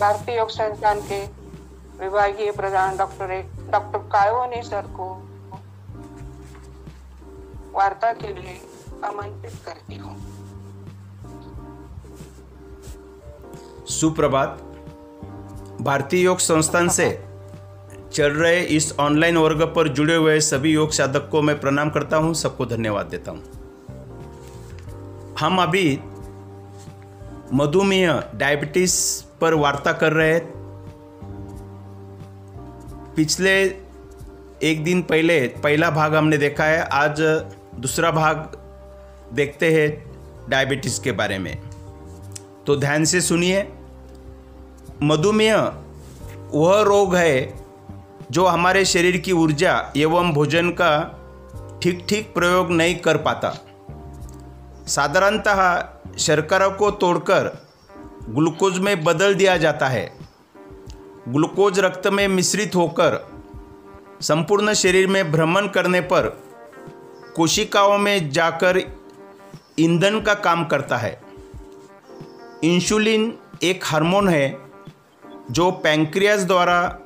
भारतीय योग संस्थान के विभागीय प्रधान डॉक्टर डॉक्टर कायवने सर को वार्ता के लिए आमंत्रित करती हूँ। सुप्रभात। भारतीय योग संस्थान से चल रहे इस ऑनलाइन वर्ग पर जुड़े हुए सभी योग साधक को मैं प्रणाम करता हूँ, सबको धन्यवाद देता हूँ। हम अभी मधुमेह डायबिटीज़ पर वार्ता कर रहे हैं। पिछले एक दिन पहले, पहला भाग हमने देखा है। आज दूसरा भाग देखते हैं डायबिटीज़ के बारे में। तो ध्यान से सुनिए। मधुमेह वह रोग है जो हमारे शरीर की ऊर्जा एवं भोजन का ठीक ठीक प्रयोग नहीं कर पाता। साधारणतः शर्करा को तोड़कर ग्लूकोज में बदल दिया जाता है। ग्लूकोज रक्त में मिश्रित होकर संपूर्ण शरीर में भ्रमण करने पर कोशिकाओं में जाकर ईंधन का काम करता है। इंसुलिन एक हार्मोन है जो पैंक्रियाज द्वारा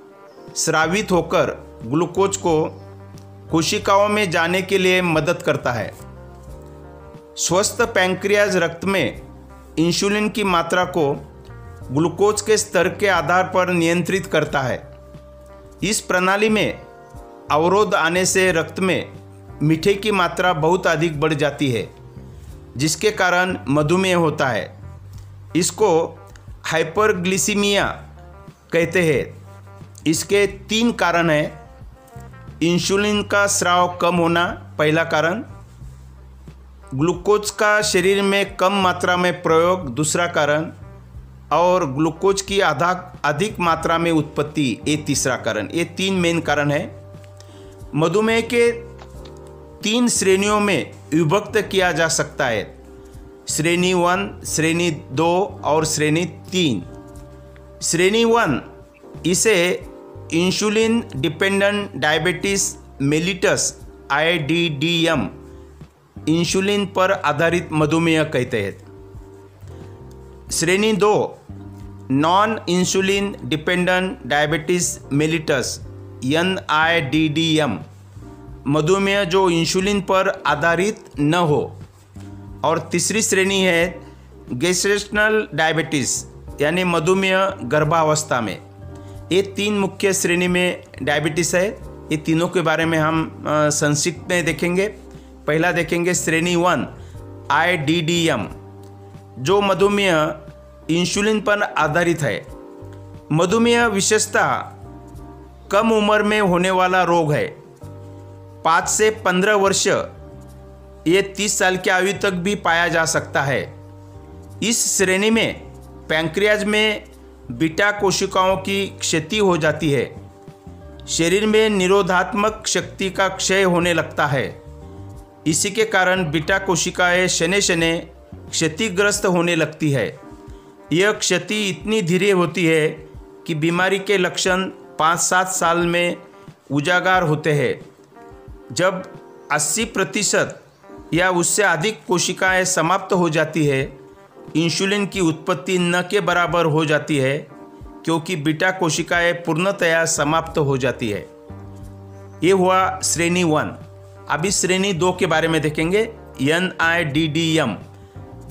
स्रावित होकर ग्लूकोज को कोशिकाओं में जाने के लिए मदद करता है। स्वस्थ पैंक्रियाज रक्त में इंसुलिन की मात्रा को ग्लूकोज के स्तर के आधार पर नियंत्रित करता है। इस प्रणाली में अवरोध आने से रक्त में मीठे की मात्रा बहुत अधिक बढ़ जाती है, जिसके कारण मधुमेह होता है। इसको हाइपरग्लिसीमिया कहते हैं। इसके तीन कारण हैं। इंसुलिन का स्राव कम होना, पहला कारण ग्लूकोज का शरीर में कम मात्रा में प्रयोग, दूसरा कारण, और ग्लूकोज की आधा, अधिक मात्रा में उत्पत्ति, ये तीसरा कारण। ये तीन मेन कारण है। मधुमेह के तीन श्रेणियों में विभक्त किया जा सकता है। श्रेणी वन, श्रेणी दो और श्रेणी तीन। श्रेणी वन, इसे insulin dependent diabetes mellitus I D D M insulin पर आधारित मधुमेह कहते हैं। श्रेणी दो non insulin dependent diabetes mellitus N I D D M मधुमेह जो इंसुलिन पर आधारित न हो। और तीसरी श्रेणी है गेस्टेशनल डायबिटीज़ यानी मधुमेह गर्भावस्था में। ये तीन मुख्य श्रेणी में डायबिटीज़ है। ये तीनों के बारे में हम संक्षिप्त में देखेंगे। पहला देखेंगे श्रेणी one I D D M जो मधुमेह इंसुलिन पर आधारित है। मधुमेह विशेषतः कम उम्र में होने वाला रोग है। पाँच से पंद्रह वर्ष, ये तीस साल की आयु तक भी पाया जा सकता है। इस श्रेणी में पैंक्रियाज में बीटा कोशिकाओं की क्षति हो जाती है। शरीर में निरोधात्मक शक्ति का क्षय होने लगता है। इसी के कारण बीटा कोशिकाएँ शने शने क्षतिग्रस्त होने लगती है। यह क्षति इतनी धीरे होती है कि बीमारी के लक्षण पाँच सात साल में उजागर होते हैं। जब 80 प्रतिशत या उससे अधिक कोशिकाएँ समाप्त हो जाती है, इंसुलिन की उत्पत्ति न के बराबर हो जाती है, क्योंकि बीटा कोशिकाएँ पूर्णतया समाप्त हो जाती है। ये हुआ श्रेणी वन। अभी श्रेणी दो के बारे में देखेंगे। N I D D M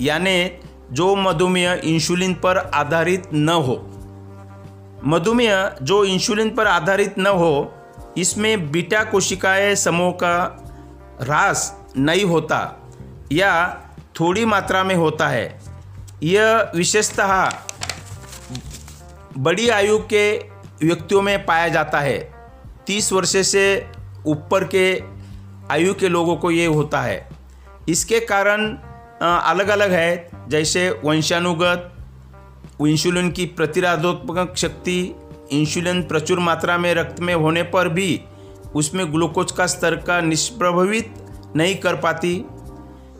यानी जो मधुमेह इंसुलिन पर आधारित न हो। मधुमेह जो इंसुलिन पर आधारित न हो, इसमें बीटा कोशिकाएँ समूह का ह्रास नहीं होता या थोड़ी मात्रा में होता है। यह विशेषतः बड़ी आयु के व्यक्तियों में पाया जाता है। तीस वर्ष से ऊपर के आयु के लोगों को ये होता है। इसके कारण अलग अलग है। जैसे वंशानुगत, इंसुलिन की प्रतिरोधात्मक शक्ति, इंसुलिन प्रचुर मात्रा में रक्त में होने पर भी उसमें ग्लूकोज का स्तर का निष्प्रभावित नहीं कर पाती।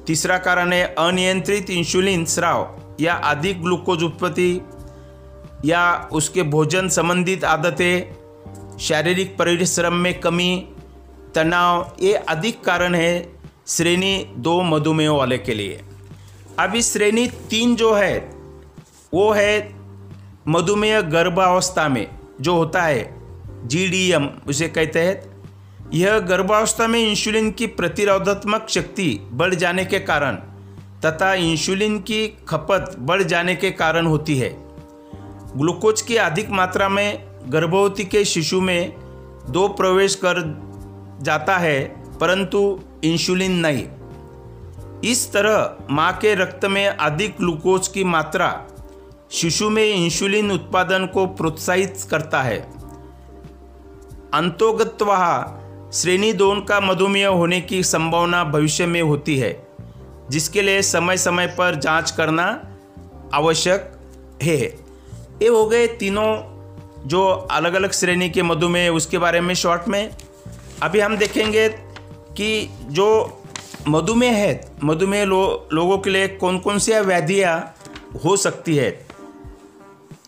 तीसरा कारण है अनियंत्रित इंसुलिन स्राव या अधिक ग्लूकोज उत्पत्ति या उसके भोजन संबंधित आदतें, शारीरिक परिश्रम में कमी तनाव ये अधिक कारण है श्रेणी दो मधुमेह वाले के लिए। अब इस श्रेणी तीन जो है, वो है मधुमेह गर्भावस्था में जो होता है जीडीएम उसे कहते हैं। यह गर्भावस्था में इंसुलिन की प्रतिरोधात्मक शक्ति बढ़ जाने के कारण तथा इंसुलिन की खपत बढ़ जाने के कारण होती है। ग्लूकोज की अधिक मात्रा में गर्भवती के शिशु में दो प्रवेश कर जाता है, परंतु इंसुलिन नहीं। इस तरह माँ के रक्त में अधिक ग्लूकोज की मात्रा शिशु में इंसुलिन उत्पादन को प्रोत्साहित करता है। अंतोगतवाह श्रेणी दोन का मधुमेह होने की संभावना भविष्य में होती है, जिसके लिए समय समय पर जाँच करना आवश्यक है। ये हो गए तीनों जो अलग अलग श्रेणी के मधुमेह उसके बारे में शॉर्ट में अभी हम देखेंगे कि जो मधुमेह है मधुमेह लो, लोगों के लिए कौन कौन सी व्याधियाँ हो सकती है?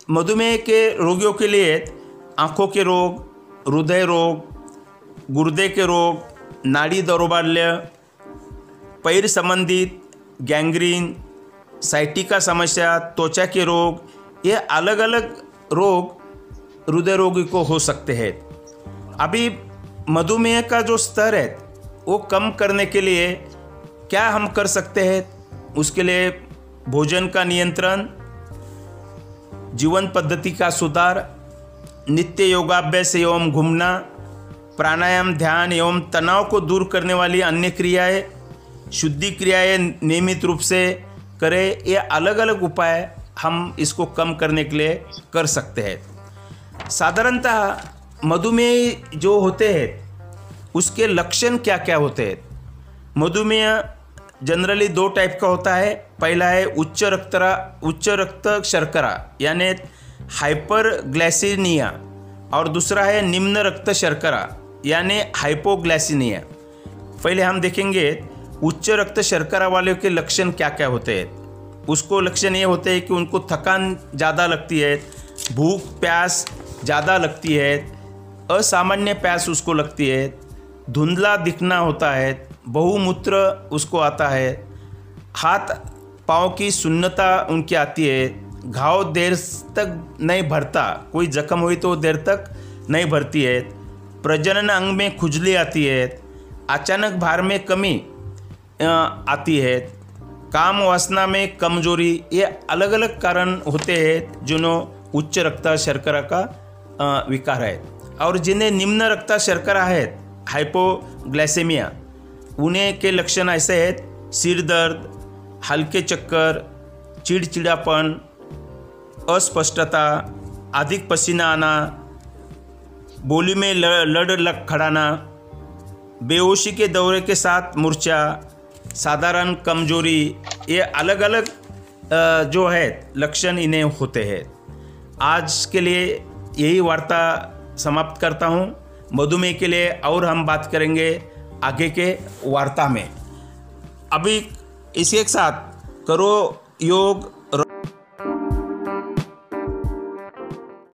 मधुमेह के रोगियों के लिए आँखों के रोग हृदय रोग गुर्दे के रोग नाड़ी दौरबाल्य पैर संबंधित गैंग्रीन साइटिका समस्या त्वचा के रोग ये अलग अलग रोग हृदय रोगी को हो सकते हैं। अभी मधुमेह का जो स्तर है, वो कम करने के लिए क्या हम कर सकते हैं? उसके लिए भोजन का नियंत्रण, जीवन पद्धति का सुधार, नित्य योगाभ्यास एवं घूमना, प्राणायाम, ध्यान एवं तनाव को दूर करने वाली अन्य क्रियाएँ, शुद्धि क्रियाएँ नियमित रूप से करें, ये अलग अलग उपाय हम इसको कम करने के लिए कर सकते हैं। साधारणतः मधुमेह जो होते हैं, उसके लक्षण क्या क्या होते हैं? मधुमेह जनरली दो टाइप का होता है। पहला है उच्च रक्तरा उच्च रक्त शर्करा, यानी हाइपर ग्लाइसीनिया और दूसरा है निम्न रक्त शर्करा, यानी हाइपोग्लाइसिनिया पहले हम देखेंगे उच्च रक्त शर्करा वाले के लक्षण क्या क्या होते हैं। उसको लक्षण ये होते हैं कि उनको थकान ज़्यादा लगती है, भूख, प्यास ज़्यादा लगती है असामान्य प्यास उसको लगती है, धुंधला दिखना होता है, बहुमूत्र उसको आता है, हाथ पाँव की सुन्नता उनकी आती है, घाव देर तक नहीं भरता, कोई जख्म हुई तो देर तक नहीं भरती है, प्रजनन अंग में खुजली आती है, अचानक भार में कमी आती है, काम वासना में कमज़ोरी, ये अलग अलग कारण होते हैं जिन्हों उच्च रक्ता शर्करा का विकार है। और जिन्हें निम्न रक्ता शर्करा है हाइपोग्लाइसेमिया उन्हें के लक्षण ऐसे हैं, सिर दर्द, हल्के चक्कर, चिड़चिड़ापन, अस्पष्टता, अधिक पसीना आना, बोली में लड़ लग खड़ाना, बेहोशी के दौरे के साथ मूर्छा साधारण कमज़ोरी, ये अलग अलग जो है, लक्षण इन्हें होते हैं। आज के लिए यही वार्ता समाप्त करता हूँ। मधुमेह के लिए और हम बात करेंगे आगे के वार्ता में। अभी इसी एक साथ करो योग